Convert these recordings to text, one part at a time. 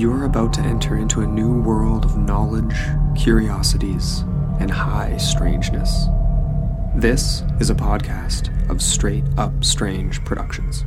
You're about to enter into a new world of knowledge, curiosities, and high strangeness. This is a podcast of Straight Up Strange Productions.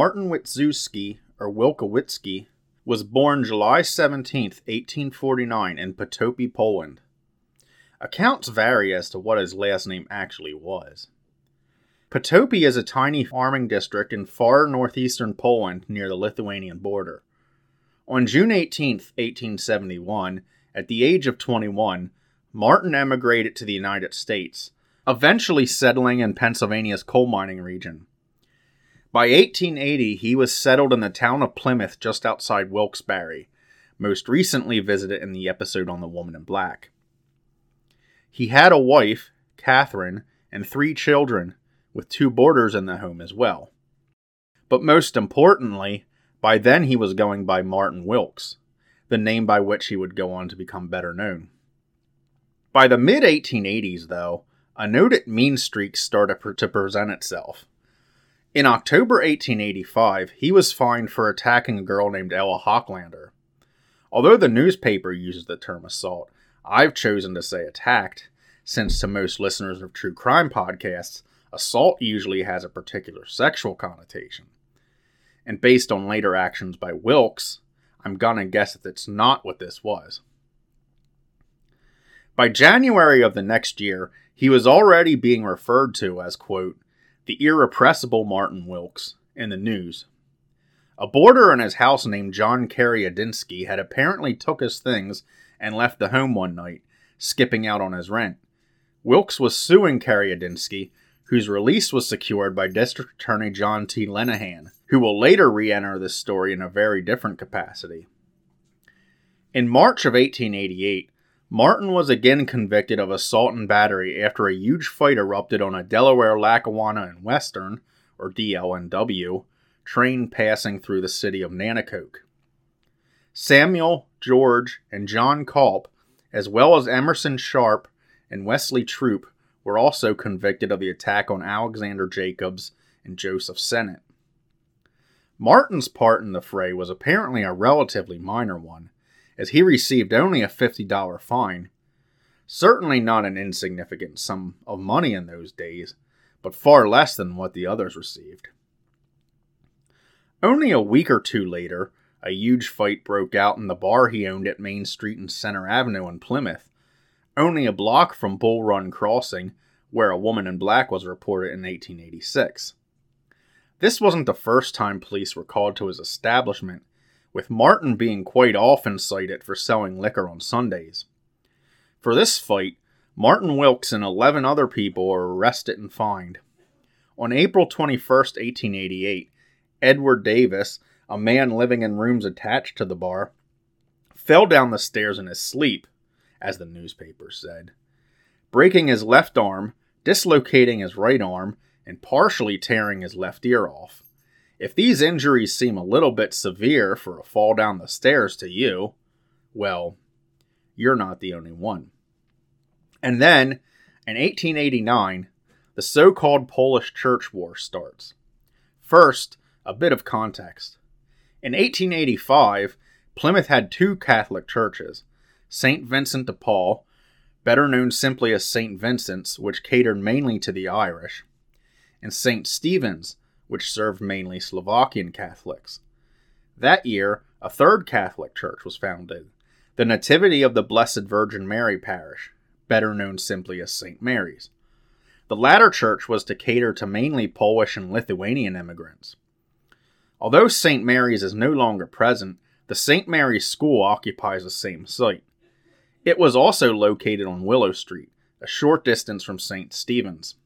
Martin Witczewski, or Wilkowitzki, was born July 17, 1849, in Potopi, Poland. Accounts vary as to what his last name actually was. Potopi is a tiny farming district in far northeastern Poland near the Lithuanian border. On June 18, 1871, at the age of 21, Martin emigrated to the United States, eventually settling in Pennsylvania's coal mining region. By 1880, he was settled in the town of Plymouth just outside Wilkes-Barre, most recently visited in the episode on the Woman in Black. He had a wife, Catherine, and three children, with two boarders in the home as well. But most importantly, by then he was going by Martin Wilkes, the name by which he would go on to become better known. By the mid 1880s, though, a noted mean streak started to present itself. In October 1885, he was fined for attacking a girl named Ella Hochlander. Although the newspaper uses the term assault, I've chosen to say attacked, since to most listeners of true crime podcasts, assault usually has a particular sexual connotation. And based on later actions by Wilkes, I'm gonna guess that it's not what this was. By January of the next year, he was already being referred to as, quote, the irrepressible Martin Wilkes, in the news. A boarder in his house named John Karyadinsky had apparently took his things and left the home one night, skipping out on his rent. Wilkes was suing Karyadinsky, whose release was secured by District Attorney John T. Lenahan, who will later re enter this story in a very different capacity. In March of 1888, Martin was again convicted of assault and battery after a huge fight erupted on a Delaware Lackawanna and Western, or DL&W, train passing through the city of Nanticoke. Samuel, George, and John Culp, as well as Emerson Sharp and Wesley Troop, were also convicted of the attack on Alexander Jacobs and Joseph Sennett. Martin's part in the fray was apparently a relatively minor one, as he received only a $50 fine. Certainly not an insignificant sum of money in those days, but far less than what the others received. Only a week or two later, a huge fight broke out in the bar he owned at Main Street and Center Avenue in Plymouth, only a block from Bull Run Crossing, where a woman in black was reported in 1886. This wasn't the first time police were called to his establishment, with Martin being quite often cited for selling liquor on Sundays. For this fight, Martin Wilkes and 11 other people were arrested and fined. On April 21, 1888, Edward Davis, a man living in rooms attached to the bar, fell down the stairs in his sleep, as the newspaper said, breaking his left arm, dislocating his right arm, and partially tearing his left ear off. If these injuries seem a little bit severe for a fall down the stairs to you, well, you're not the only one. And then, in 1889, the so called Polish Church War starts. First, a bit of context. In 1885, Plymouth had two Catholic churches St. Vincent de Paul, better known simply as St. Vincent's, which catered mainly to the Irish, and St. Stephen's, which served mainly Slovakian Catholics. That year, a third Catholic church was founded, the Nativity of the Blessed Virgin Mary Parish, better known simply as St. Mary's. The latter church was to cater to mainly Polish and Lithuanian immigrants. Although St. Mary's is no longer present, the St. Mary's School occupies the same site. It was also located on Willow Street, a short distance from St. Stephen's.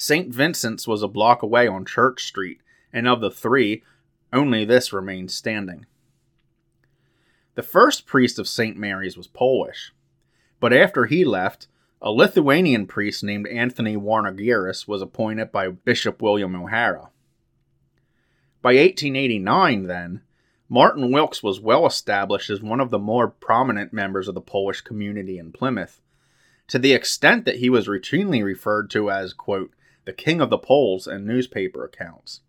St. Vincent's was a block away on Church Street, and of the three, only this remained standing. The first priest of St. Mary's was Polish, but after he left, a Lithuanian priest named Anthony Warnagiris was appointed by Bishop William O'Hara. By 1889, then, Martin Wilkes was well established as one of the more prominent members of the Polish community in Plymouth, to the extent that he was routinely referred to as, quote, the King of the Poles in newspaper accounts.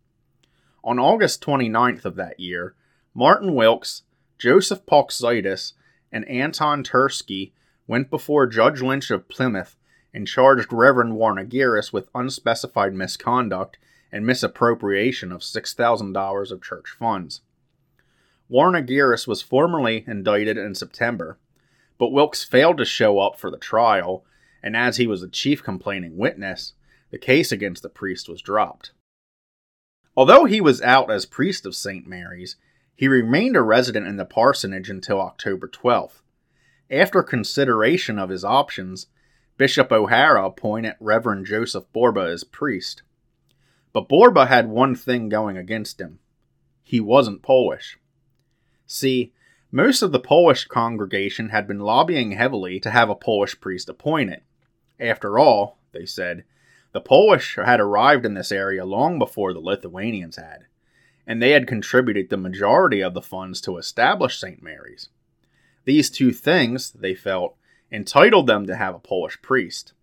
On August 29th of that year, Martin Wilkes, Joseph Polkzitis, and Anton Tursky went before Judge Lynch of Plymouth and charged Reverend Warnagiris with unspecified misconduct and misappropriation of $6,000 of church funds. Warnagiris was formally indicted in September, but Wilkes failed to show up for the trial, and as he was the chief complaining witness, the case against the priest was dropped. Although he was out as priest of St. Mary's, he remained a resident in the parsonage until October 12th. After consideration of his options, Bishop O'Hara appointed Reverend Joseph Borba as priest. But Borba had one thing going against him he wasn't Polish. See, most of the Polish congregation had been lobbying heavily to have a Polish priest appointed. After all, they said, the Polish had arrived in this area long before the Lithuanians had, and they had contributed the majority of the funds to establish St. Mary's. These two things, they felt, entitled them to have a Polish priest.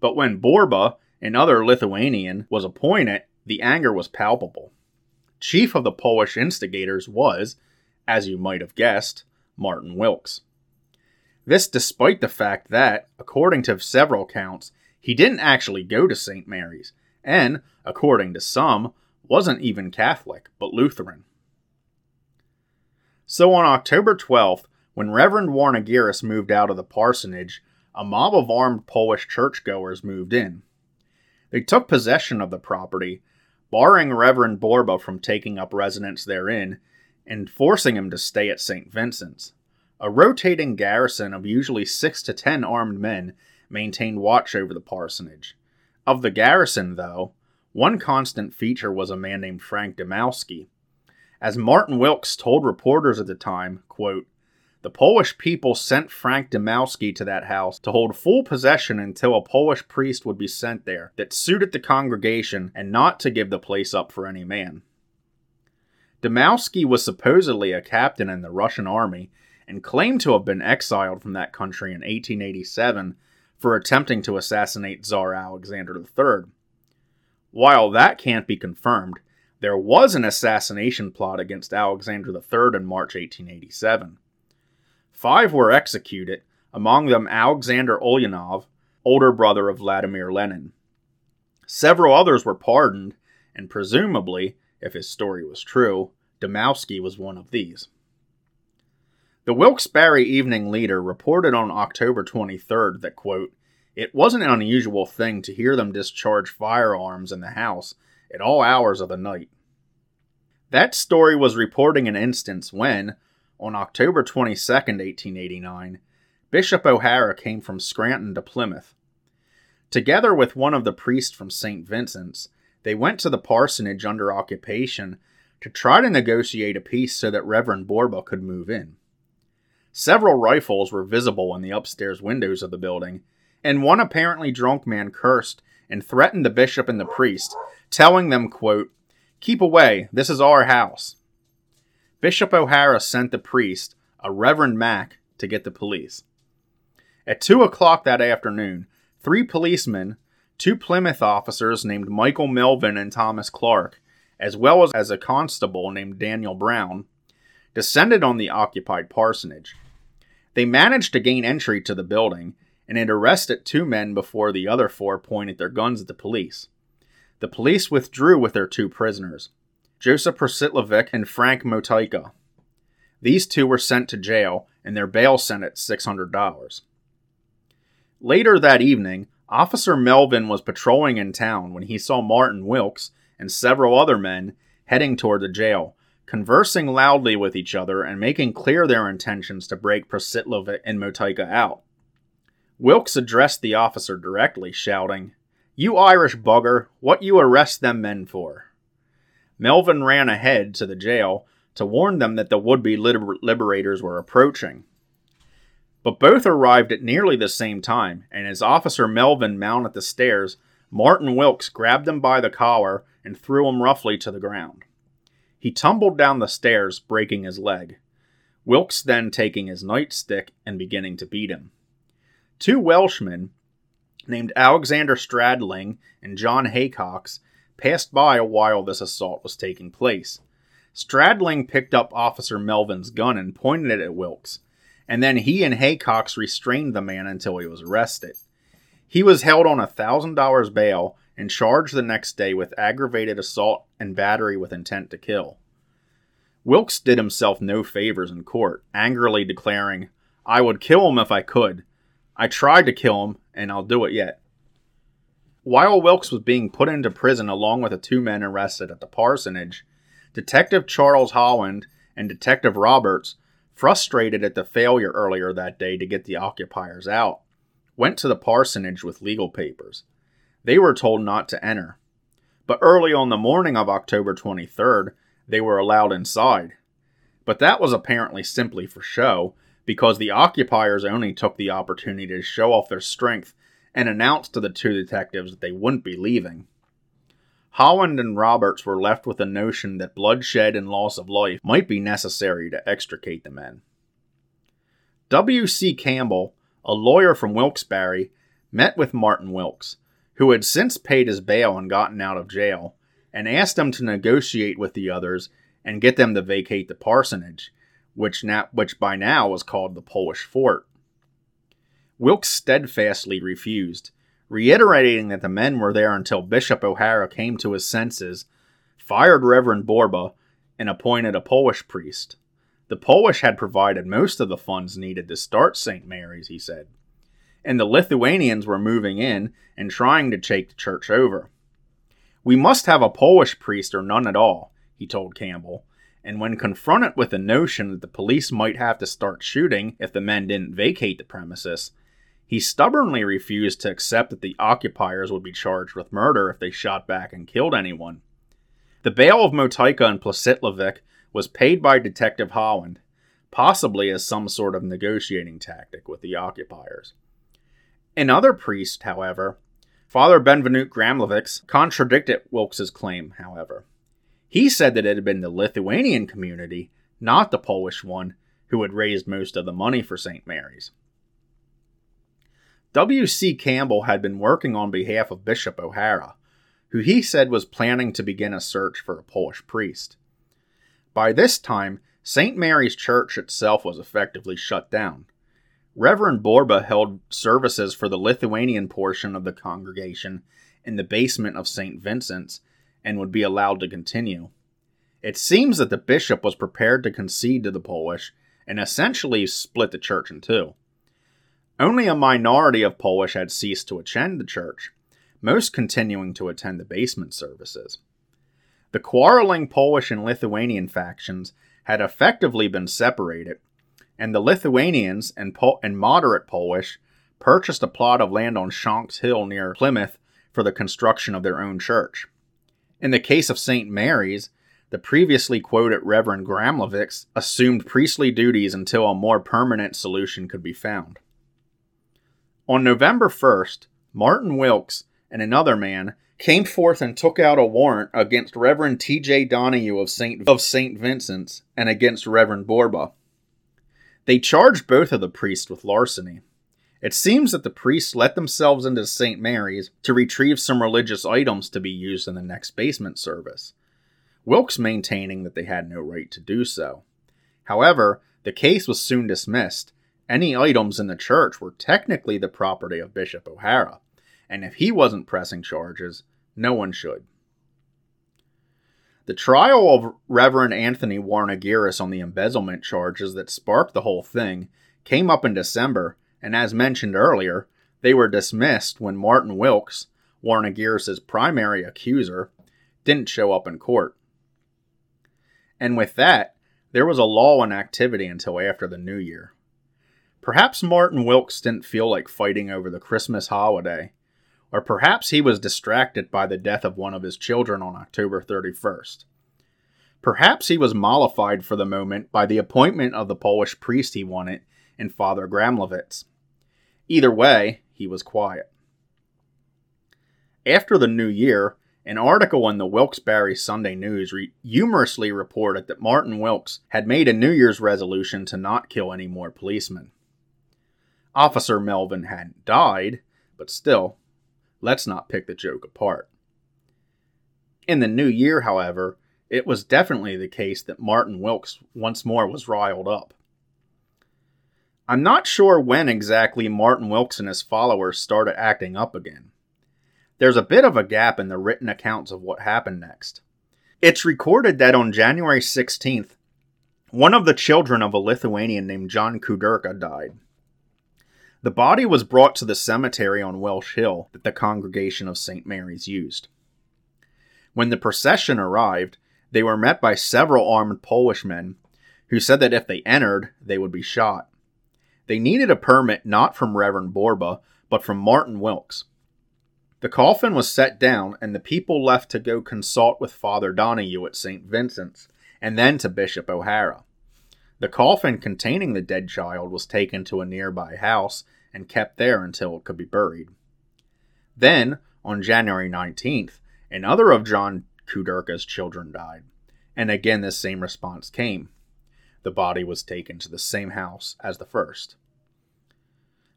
But when Borba, another Lithuanian, was appointed, the anger was palpable. Chief of the Polish instigators was, as you might have guessed, Martin Wilkes. This despite the fact that, according to several accounts, he didn't actually go to St. Mary's, and, according to some, wasn't even Catholic, but Lutheran. So on October 12th, when Reverend Warnagiris moved out of the parsonage, a mob of armed Polish churchgoers moved in. They took possession of the property, barring Reverend Borba from taking up residence therein, and forcing him to stay at St. Vincent's. A rotating garrison of usually six to ten armed men maintained watch over the parsonage. Of the garrison, though, one constant feature was a man named Frank Demowski. As Martin Wilkes told reporters at the time, quote, the Polish people sent Frank Demowski to that house to hold full possession until a Polish priest would be sent there that suited the congregation and not to give the place up for any man. Demowski was supposedly a captain in the Russian army and claimed to have been exiled from that country in 1887 for attempting to assassinate Tsar Alexander III. While that can't be confirmed, there was an assassination plot against Alexander III in March 1887. Five were executed, among them Alexander Ulyanov, older brother of Vladimir Lenin. Several others were pardoned, and presumably, if his story was true, Demowski was one of these. The Wilkes-Barre Evening Leader reported on October 23rd that, quote, it wasn't an unusual thing to hear them discharge firearms in the house at all hours of the night. That story was reporting an instance when, on October 22, 1889, Bishop O'Hara came from Scranton to Plymouth. Together with one of the priests from St. Vincent's, they went to the parsonage under occupation to try to negotiate a peace so that Reverend Borba could move in. Several rifles were visible in the upstairs windows of the building, and one apparently drunk man cursed and threatened the bishop and the priest, telling them, quote, Keep away, this is our house. Bishop O'Hara sent the priest, a Reverend Mack, to get the police. At two o'clock that afternoon, three policemen, two Plymouth officers named Michael Melvin and Thomas Clark, as well as a constable named Daniel Brown, descended on the occupied parsonage. They managed to gain entry to the building and had arrested two men before the other four pointed their guns at the police. The police withdrew with their two prisoners. Joseph Persitlovic and Frank Motyka. These two were sent to jail, and their bail sent at $600. Later that evening, Officer Melvin was patrolling in town when he saw Martin Wilkes and several other men heading toward the jail, conversing loudly with each other and making clear their intentions to break Persitlovic and Motyka out. Wilkes addressed the officer directly, shouting, You Irish bugger, what you arrest them men for? Melvin ran ahead to the jail to warn them that the would be liber- liberators were approaching. But both arrived at nearly the same time, and as Officer Melvin mounted the stairs, Martin Wilkes grabbed him by the collar and threw him roughly to the ground. He tumbled down the stairs, breaking his leg. Wilkes then taking his nightstick and beginning to beat him. Two Welshmen, named Alexander Stradling and John Haycox, passed by while this assault was taking place. Stradling picked up Officer Melvin's gun and pointed it at Wilkes, and then he and Haycox restrained the man until he was arrested. He was held on a thousand dollars bail and charged the next day with aggravated assault and battery with intent to kill. Wilkes did himself no favors in court, angrily declaring, I would kill him if I could, I tried to kill him, and I'll do it yet. While Wilkes was being put into prison along with the two men arrested at the parsonage, Detective Charles Holland and Detective Roberts, frustrated at the failure earlier that day to get the occupiers out, went to the parsonage with legal papers. They were told not to enter. But early on the morning of October 23rd, they were allowed inside. But that was apparently simply for show, because the occupiers only took the opportunity to show off their strength and announced to the two detectives that they wouldn't be leaving. Holland and Roberts were left with the notion that bloodshed and loss of life might be necessary to extricate the men. W.C. Campbell, a lawyer from Wilkes-Barre, met with Martin Wilkes, who had since paid his bail and gotten out of jail, and asked him to negotiate with the others and get them to vacate the parsonage, which, now, which by now was called the Polish fort. Wilkes steadfastly refused, reiterating that the men were there until Bishop O'Hara came to his senses, fired Reverend Borba, and appointed a Polish priest. The Polish had provided most of the funds needed to start St. Mary's, he said, and the Lithuanians were moving in and trying to take the church over. We must have a Polish priest or none at all, he told Campbell, and when confronted with the notion that the police might have to start shooting if the men didn't vacate the premises, he stubbornly refused to accept that the occupiers would be charged with murder if they shot back and killed anyone. The bail of Motyka and Persitlovic was paid by Detective Holland, possibly as some sort of negotiating tactic with the occupiers. Another priest, however, Father Benvenute Gramlewicz, contradicted Wilkes's claim, however. He said that it had been the Lithuanian community, not the Polish one, who had raised most of the money for St. Mary's. W.C. Campbell had been working on behalf of Bishop O'Hara, who he said was planning to begin a search for a Polish priest. By this time, St. Mary's Church itself was effectively shut down. Reverend Borba held services for the Lithuanian portion of the congregation in the basement of St. Vincent's and would be allowed to continue. It seems that the bishop was prepared to concede to the Polish and essentially split the church in two. Only a minority of Polish had ceased to attend the church, most continuing to attend the basement services. The quarreling Polish and Lithuanian factions had effectively been separated, and the Lithuanians and, po- and moderate Polish purchased a plot of land on Shanks Hill near Plymouth for the construction of their own church. In the case of St. Mary's, the previously quoted Reverend Gramlewicz assumed priestly duties until a more permanent solution could be found. On November 1st, Martin Wilkes and another man came forth and took out a warrant against Reverend T.J. Donahue of St. of St. Vincent's and against Reverend Borba. They charged both of the priests with larceny. It seems that the priests let themselves into St. Mary's to retrieve some religious items to be used in the next basement service, Wilkes maintaining that they had no right to do so. However, the case was soon dismissed. Any items in the church were technically the property of Bishop O'Hara, and if he wasn't pressing charges, no one should. The trial of Reverend Anthony Warnagiris on the embezzlement charges that sparked the whole thing came up in December, and as mentioned earlier, they were dismissed when Martin Wilkes, Warnagiris' primary accuser, didn't show up in court. And with that, there was a lull in activity until after the new year. Perhaps Martin Wilkes didn't feel like fighting over the Christmas holiday, or perhaps he was distracted by the death of one of his children on October 31st. Perhaps he was mollified for the moment by the appointment of the Polish priest he wanted in Father Gramlewicz. Either way, he was quiet. After the new year, an article in the Wilkes-Barre Sunday News re- humorously reported that Martin Wilkes had made a New Year's resolution to not kill any more policemen. Officer Melvin hadn't died, but still, let's not pick the joke apart. In the new year, however, it was definitely the case that Martin Wilkes once more was riled up. I'm not sure when exactly Martin Wilkes and his followers started acting up again. There's a bit of a gap in the written accounts of what happened next. It's recorded that on January 16th, one of the children of a Lithuanian named John Kudirka died. The body was brought to the cemetery on Welsh Hill that the congregation of St. Mary's used. When the procession arrived, they were met by several armed Polish men who said that if they entered, they would be shot. They needed a permit not from Reverend Borba, but from Martin Wilkes. The coffin was set down, and the people left to go consult with Father Donahue at St. Vincent's, and then to Bishop O'Hara. The coffin containing the dead child was taken to a nearby house and kept there until it could be buried. Then, on January 19th, another of John Kudirka's children died, and again the same response came. The body was taken to the same house as the first.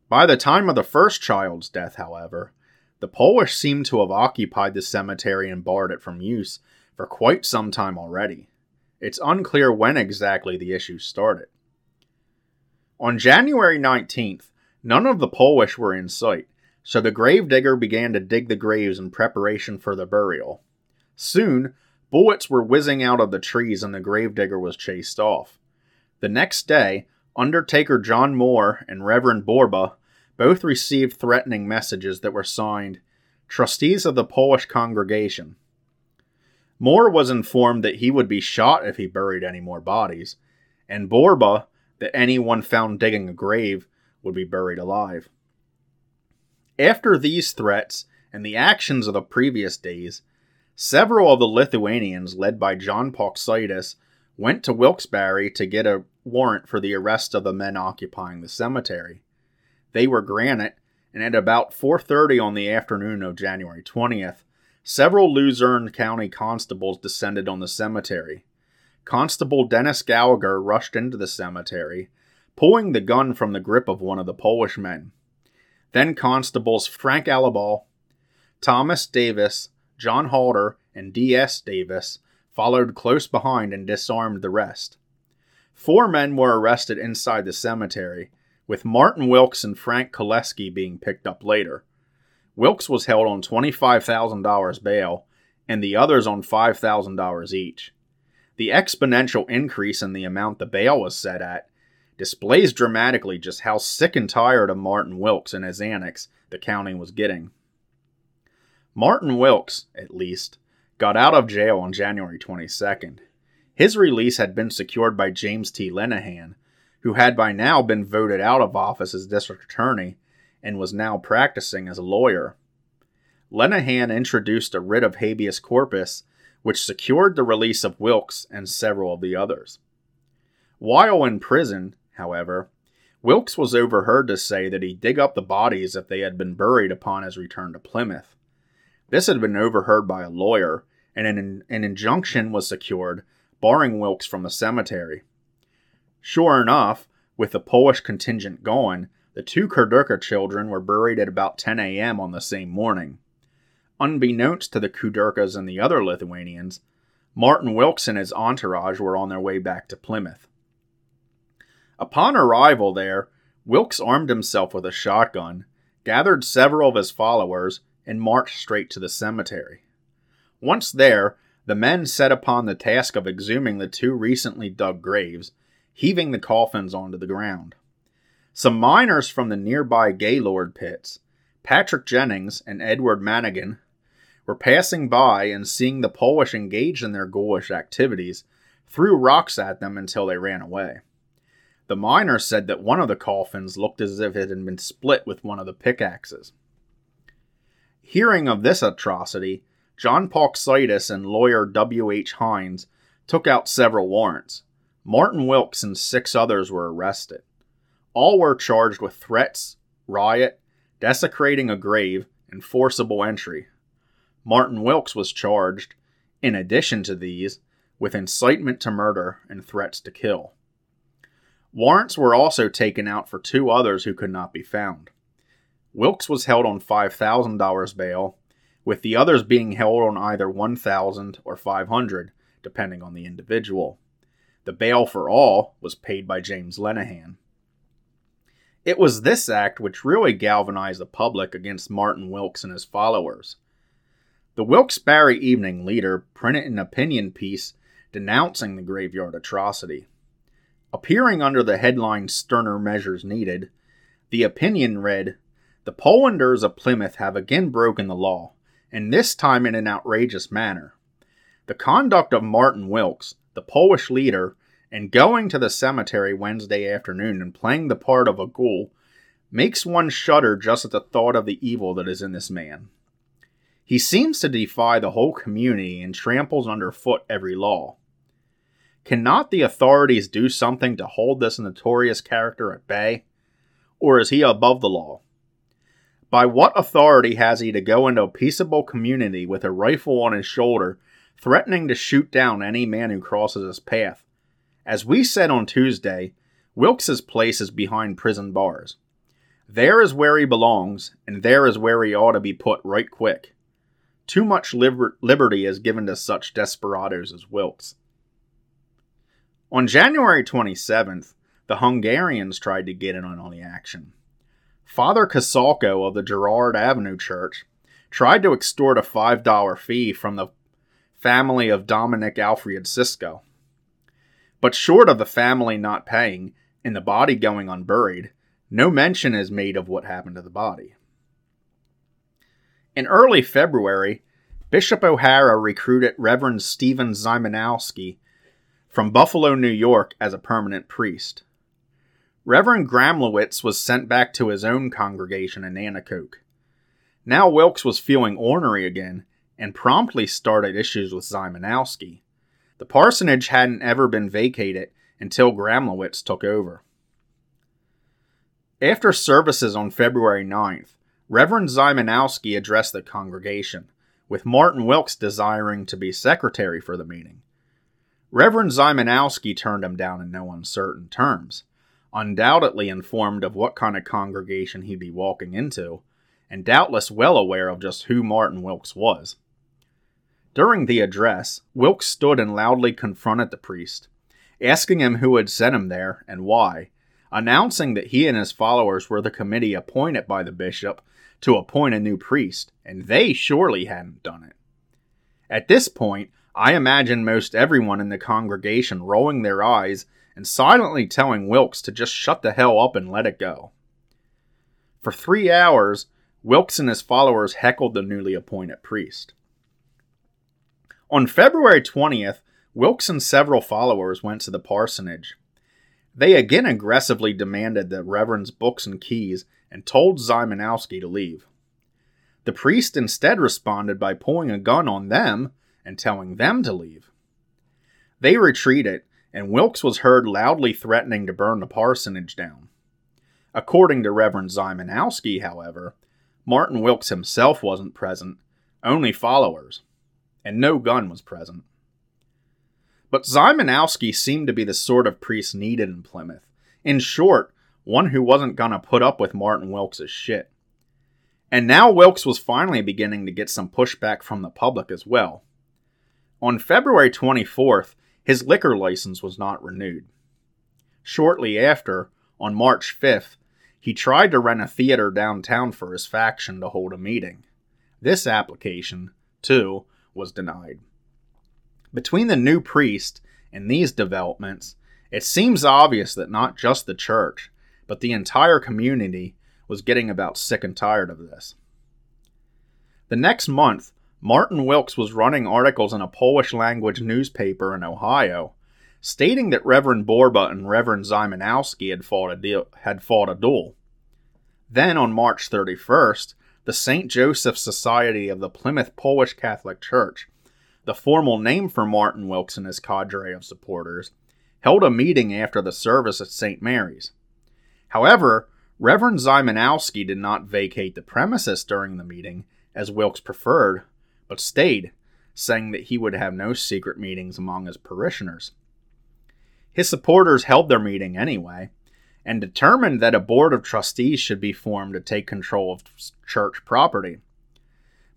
By the time of the first child's death, however, the Polish seemed to have occupied the cemetery and barred it from use for quite some time already. It's unclear when exactly the issue started. On January 19th, none of the Polish were in sight, so the gravedigger began to dig the graves in preparation for the burial. Soon, bullets were whizzing out of the trees and the gravedigger was chased off. The next day, Undertaker John Moore and Reverend Borba both received threatening messages that were signed Trustees of the Polish Congregation. Moore was informed that he would be shot if he buried any more bodies, and Borba that anyone found digging a grave would be buried alive. After these threats and the actions of the previous days, several of the Lithuanians, led by John Pauksidis, went to Wilkes-Barre to get a warrant for the arrest of the men occupying the cemetery. They were granted, and at about 4:30 on the afternoon of January 20th, several Luzerne County constables descended on the cemetery. Constable Dennis Gallagher rushed into the cemetery, pulling the gun from the grip of one of the Polish men. Then constables Frank Alabal, Thomas Davis, John Halder, and D.S. Davis followed close behind and disarmed the rest. Four men were arrested inside the cemetery, with Martin Wilkes and Frank Koleski being picked up later. Wilkes was held on $25,000 bail, and the others on $5,000 each. The exponential increase in the amount the bail was set at displays dramatically just how sick and tired of Martin Wilkes and his annex the county was getting. Martin Wilkes, at least, got out of jail on January 22nd. His release had been secured by James T. Lenahan, who had by now been voted out of office as district attorney and was now practicing as a lawyer. Lenahan introduced a writ of habeas corpus, which secured the release of Wilkes and several of the others. While in prison, however, Wilkes was overheard to say that he'd dig up the bodies if they had been buried upon his return to Plymouth. This had been overheard by a lawyer, and an, an injunction was secured barring Wilkes from the cemetery. Sure enough, with the Polish contingent gone, the two Kudirka children were buried at about 10 a.m. on the same morning. Unbeknownst to the Kudirkas and the other Lithuanians, Martin Wilkes and his entourage were on their way back to Plymouth. Upon arrival there, Wilkes armed himself with a shotgun, gathered several of his followers, and marched straight to the cemetery. Once there, the men set upon the task of exhuming the two recently dug graves, heaving the coffins onto the ground. Some miners from the nearby Gaylord pits, Patrick Jennings and Edward Manigan, were passing by and seeing the Polish engaged in their ghoulish activities, threw rocks at them until they ran away. The miners said that one of the coffins looked as if it had been split with one of the pickaxes. Hearing of this atrocity, John Pauxitis and lawyer W. H. Hines took out several warrants. Martin Wilkes and six others were arrested. All were charged with threats, riot, desecrating a grave, and forcible entry. Martin Wilkes was charged, in addition to these, with incitement to murder and threats to kill. Warrants were also taken out for two others who could not be found. Wilkes was held on $5,000 bail, with the others being held on either 1000 or 500 depending on the individual. The bail for all was paid by James Lenahan. It was this act which really galvanized the public against Martin Wilkes and his followers. The Wilkes-Barre Evening Leader printed an opinion piece denouncing the graveyard atrocity. Appearing under the headline Sterner Measures Needed, the opinion read The Polanders of Plymouth have again broken the law, and this time in an outrageous manner. The conduct of Martin Wilkes, the Polish leader, in going to the cemetery Wednesday afternoon and playing the part of a ghoul makes one shudder just at the thought of the evil that is in this man. He seems to defy the whole community and tramples underfoot every law. Cannot the authorities do something to hold this notorious character at bay? Or is he above the law? By what authority has he to go into a peaceable community with a rifle on his shoulder, threatening to shoot down any man who crosses his path? As we said on Tuesday, Wilkes's place is behind prison bars. There is where he belongs, and there is where he ought to be put right quick. Too much liber- liberty is given to such desperadoes as Wilkes. On January 27th, the Hungarians tried to get in on the action. Father Casalco of the Girard Avenue Church tried to extort a $5 fee from the family of Dominic Alfred Cisco. But short of the family not paying and the body going unburied, no mention is made of what happened to the body. In early February, Bishop O'Hara recruited Reverend Stephen Zymanowski from Buffalo, New York, as a permanent priest. Reverend Gramlewicz was sent back to his own congregation in Nanticoke. Now Wilkes was feeling ornery again and promptly started issues with Zymanowski. The parsonage hadn't ever been vacated until Gramlewicz took over. After services on February 9th, Reverend Zymanowski addressed the congregation, with Martin Wilkes desiring to be secretary for the meeting. Reverend Zymanowski turned him down in no uncertain terms undoubtedly informed of what kind of congregation he'd be walking into, and doubtless well aware of just who Martin Wilkes was. During the address, Wilkes stood and loudly confronted the priest, asking him who had sent him there and why, announcing that he and his followers were the committee appointed by the bishop to appoint a new priest, and they surely hadn't done it. At this point, I imagine most everyone in the congregation rolling their eyes and silently telling Wilkes to just shut the hell up and let it go. For three hours, Wilkes and his followers heckled the newly appointed priest. On February 20th, Wilkes and several followers went to the parsonage. They again aggressively demanded the Reverend's books and keys and told Zymanowski to leave. The priest instead responded by pulling a gun on them and telling them to leave. They retreated, and Wilkes was heard loudly threatening to burn the parsonage down. According to Reverend Zymanowski, however, Martin Wilkes himself wasn't present, only followers, and no gun was present. But Zymanowski seemed to be the sort of priest needed in Plymouth. In short, one who wasn't gonna put up with Martin Wilkes' shit. And now Wilkes was finally beginning to get some pushback from the public as well. On February 24th, his liquor license was not renewed. Shortly after, on March 5th, he tried to rent a theater downtown for his faction to hold a meeting. This application, too, was denied. Between the new priest and these developments, it seems obvious that not just the church, but the entire community was getting about sick and tired of this. The next month, Martin Wilkes was running articles in a Polish language newspaper in Ohio, stating that Reverend Borba and Reverend Zymanowski had fought a, deal, had fought a duel. Then, on March 31st, the St. Joseph Society of the Plymouth Polish Catholic Church, the formal name for Martin Wilkes and his cadre of supporters, held a meeting after the service at St. Mary's. However, Reverend Zymanowski did not vacate the premises during the meeting, as Wilkes preferred, but stayed, saying that he would have no secret meetings among his parishioners. His supporters held their meeting anyway, and determined that a board of trustees should be formed to take control of church property.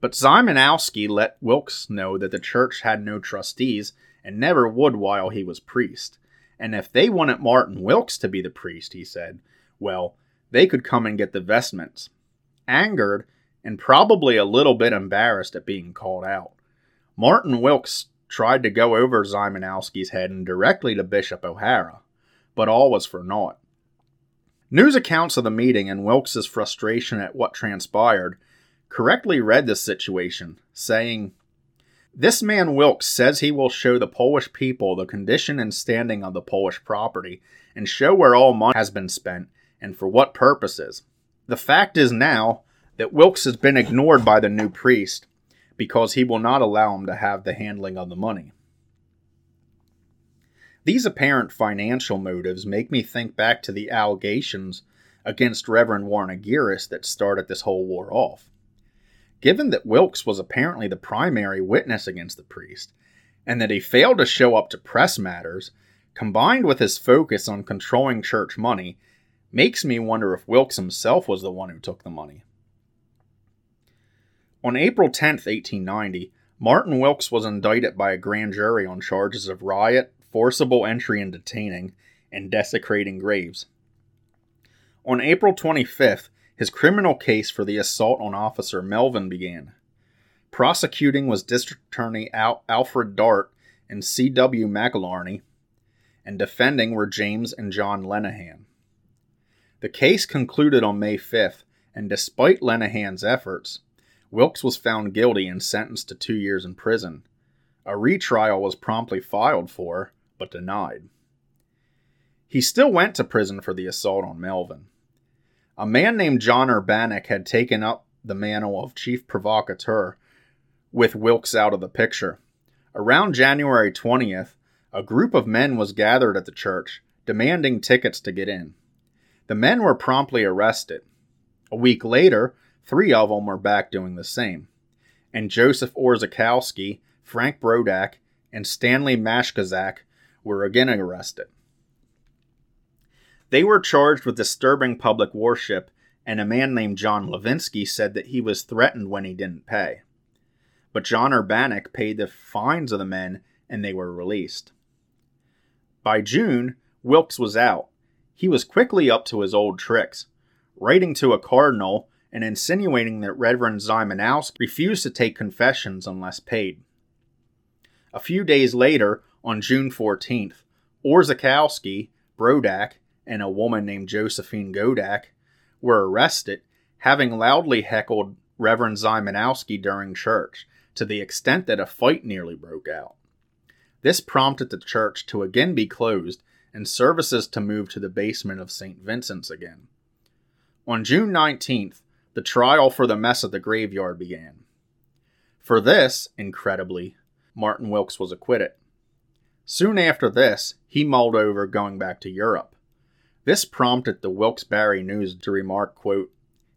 But Zymanowski let Wilkes know that the church had no trustees and never would while he was priest. And if they wanted Martin Wilkes to be the priest, he said, well, they could come and get the vestments. Angered and probably a little bit embarrassed at being called out, Martin Wilkes tried to go over Zymanowski's head and directly to Bishop O'Hara, but all was for naught. News accounts of the meeting and Wilkes's frustration at what transpired correctly read the situation, saying, This man Wilkes says he will show the Polish people the condition and standing of the Polish property and show where all money has been spent and for what purposes. The fact is now that Wilkes has been ignored by the new priest because he will not allow him to have the handling of the money. These apparent financial motives make me think back to the allegations against Reverend Warnagiris that started this whole war off. Given that Wilkes was apparently the primary witness against the priest, and that he failed to show up to press matters, combined with his focus on controlling church money, makes me wonder if Wilkes himself was the one who took the money. On April 10, 1890, Martin Wilkes was indicted by a grand jury on charges of riot, forcible entry and detaining, and desecrating graves. On April 25th, his criminal case for the assault on Officer Melvin began. Prosecuting was District Attorney Al- Alfred Dart and C.W. McIlharney, and defending were James and John Lenahan. The case concluded on May 5th, and despite Lenahan's efforts, Wilkes was found guilty and sentenced to two years in prison. A retrial was promptly filed for, but denied. He still went to prison for the assault on Melvin. A man named John Urbaniak had taken up the mantle of chief provocateur with Wilkes out of the picture. Around January 20th, a group of men was gathered at the church, demanding tickets to get in. The men were promptly arrested. A week later, three of them were back doing the same. And Joseph Orzechowski, Frank Brodak, and Stanley Mashkozak were again arrested. They were charged with disturbing public worship, and a man named John Levinsky said that he was threatened when he didn't pay. But John Urbaniak paid the fines of the men and they were released. By June, Wilkes was out. He was quickly up to his old tricks, writing to a cardinal and insinuating that Reverend Zymanowski refused to take confessions unless paid. A few days later, on June 14th, Orzechowski, Brodak, and a woman named Josephine Godak were arrested, having loudly heckled Reverend Zymanowski during church, to the extent that a fight nearly broke out. This prompted the church to again be closed and services to move to the basement of St. Vincent's again. On June 19th, the trial for the mess at the graveyard began. For this, incredibly, Martin Wilkes was acquitted. Soon after this, he mulled over going back to Europe. This prompted the Wilkes-Barre News to remark, quote,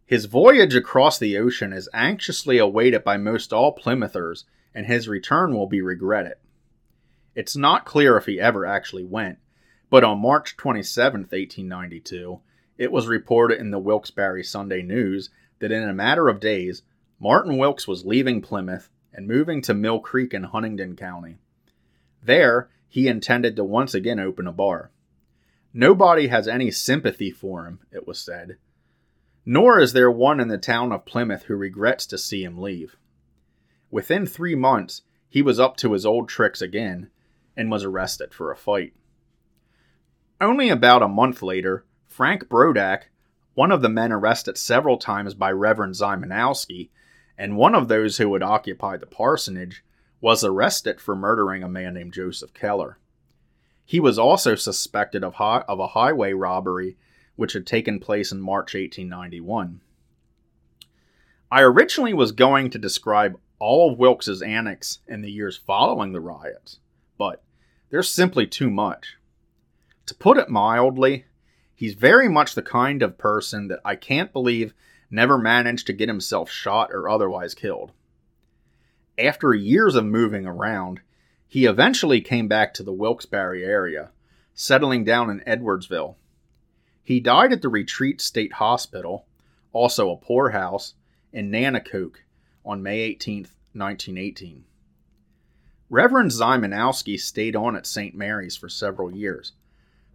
His voyage across the ocean is anxiously awaited by most all Plymouthers, and his return will be regretted. It's not clear if he ever actually went, but on March 27, 1892, it was reported in the Wilkes-Barre Sunday News that in a matter of days, Martin Wilkes was leaving Plymouth and moving to Mill Creek in Huntingdon County. There, he intended to once again open a bar. Nobody has any sympathy for him, it was said. Nor is there one in the town of Plymouth who regrets to see him leave. Within three months, he was up to his old tricks again and was arrested for a fight. Only about a month later, Frank Brodak, one of the men arrested several times by Reverend Zymanowski, and one of those who had occupied the parsonage, was arrested for murdering a man named Joseph Keller. He was also suspected of, of a highway robbery which had taken place in March 1891. I originally was going to describe all of Wilkes's antics in the years following the riots, but there's simply too much. To put it mildly, he's very much the kind of person that I can't believe never managed to get himself shot or otherwise killed. After years of moving around, he eventually came back to the Wilkes-Barre area, settling down in Edwardsville. He died at the Retreat State Hospital, also a poorhouse, in Nanticoke on May 18, 1918. Reverend Zymanowski stayed on at St. Mary's for several years.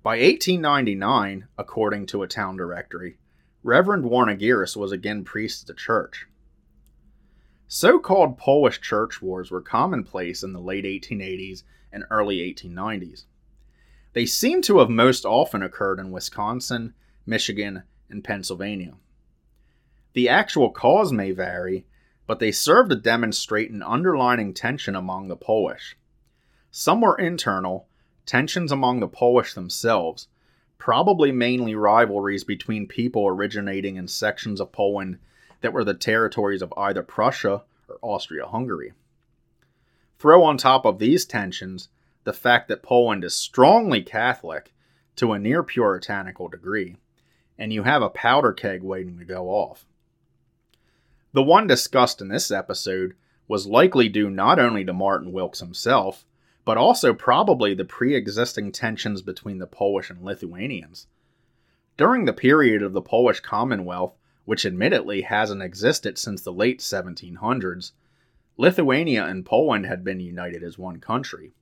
By 1899, according to a town directory, Reverend Warnagiris was again priest of the church. So called Polish church wars were commonplace in the late 1880s and early 1890s. They seem to have most often occurred in Wisconsin, Michigan, and Pennsylvania. The actual cause may vary, but they serve to demonstrate an underlying tension among the Polish. Some were internal, tensions among the Polish themselves, probably mainly rivalries between people originating in sections of Poland that were the territories of either Prussia or Austria Hungary. Throw on top of these tensions the fact that Poland is strongly Catholic to a near puritanical degree, and you have a powder keg waiting to go off. The one discussed in this episode was likely due not only to Martin Wilkes himself, but also probably the pre existing tensions between the Polish and Lithuanians. During the period of the Polish Commonwealth, which admittedly hasn't existed since the late 1700s, Lithuania and Poland had been united as one country.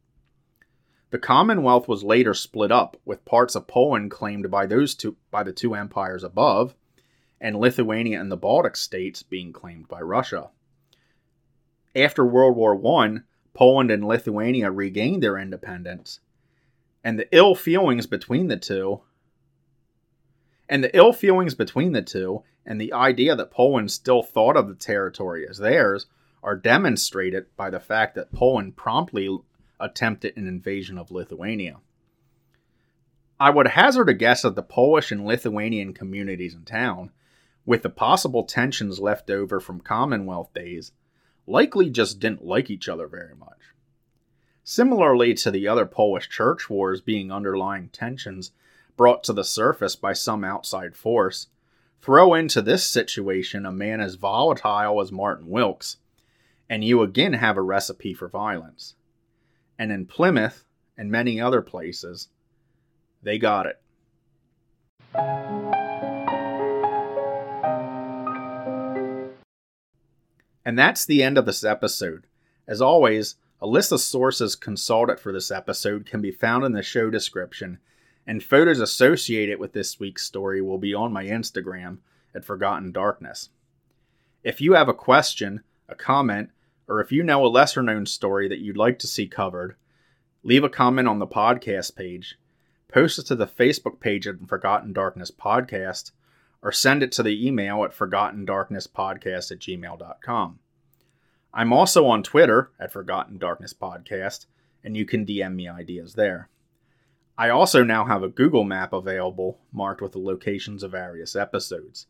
The Commonwealth was later split up, with parts of Poland claimed by those two by the two empires above, and Lithuania and the Baltic states being claimed by Russia. After World War I, Poland and Lithuania regained their independence, and the ill feelings between the two and the ill feelings between the two and the idea that Poland still thought of the territory as theirs are demonstrated by the fact that Poland promptly attempted an invasion of Lithuania. I would hazard a guess that the Polish and Lithuanian communities in town, with the possible tensions left over from Commonwealth days, likely just didn't like each other very much. Similarly to the other Polish church wars being underlying tensions brought to the surface by some outside force, throw into this situation a man as volatile as Martin Wilkes, and you again have a recipe for violence and in Plymouth and many other places, they got it. And that's the end of this episode. As always, a list of sources consulted for this episode can be found in the show description, and photos associated with this week's story will be on my Instagram at Forgotten Darkness. If you have a question, a comment, or if you know a lesser known story that you'd like to see covered, leave a comment on the podcast page, post it to the Facebook page at Forgotten Darkness Podcast, or send it to the email at forgottendarknesspodcast at gmail.com. I'm also on Twitter at Forgotten Darkness Podcast, and you can DM me ideas there. I also now have a Google map available marked with the locations of various episodes.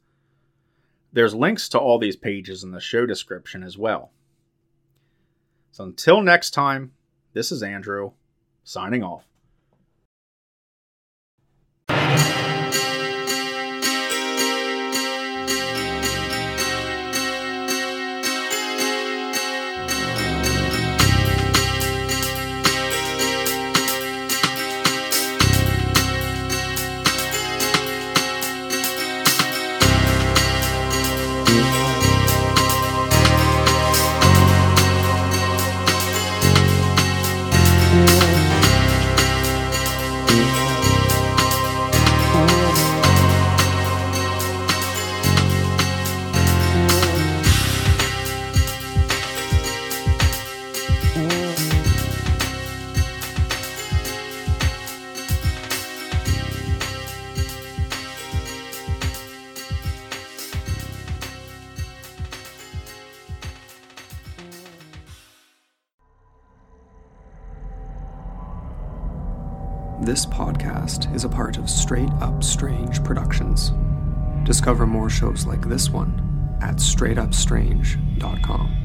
There's links to all these pages in the show description as well. So until next time, this is Andrew, signing off. Shows like this one at straightupstrange.com.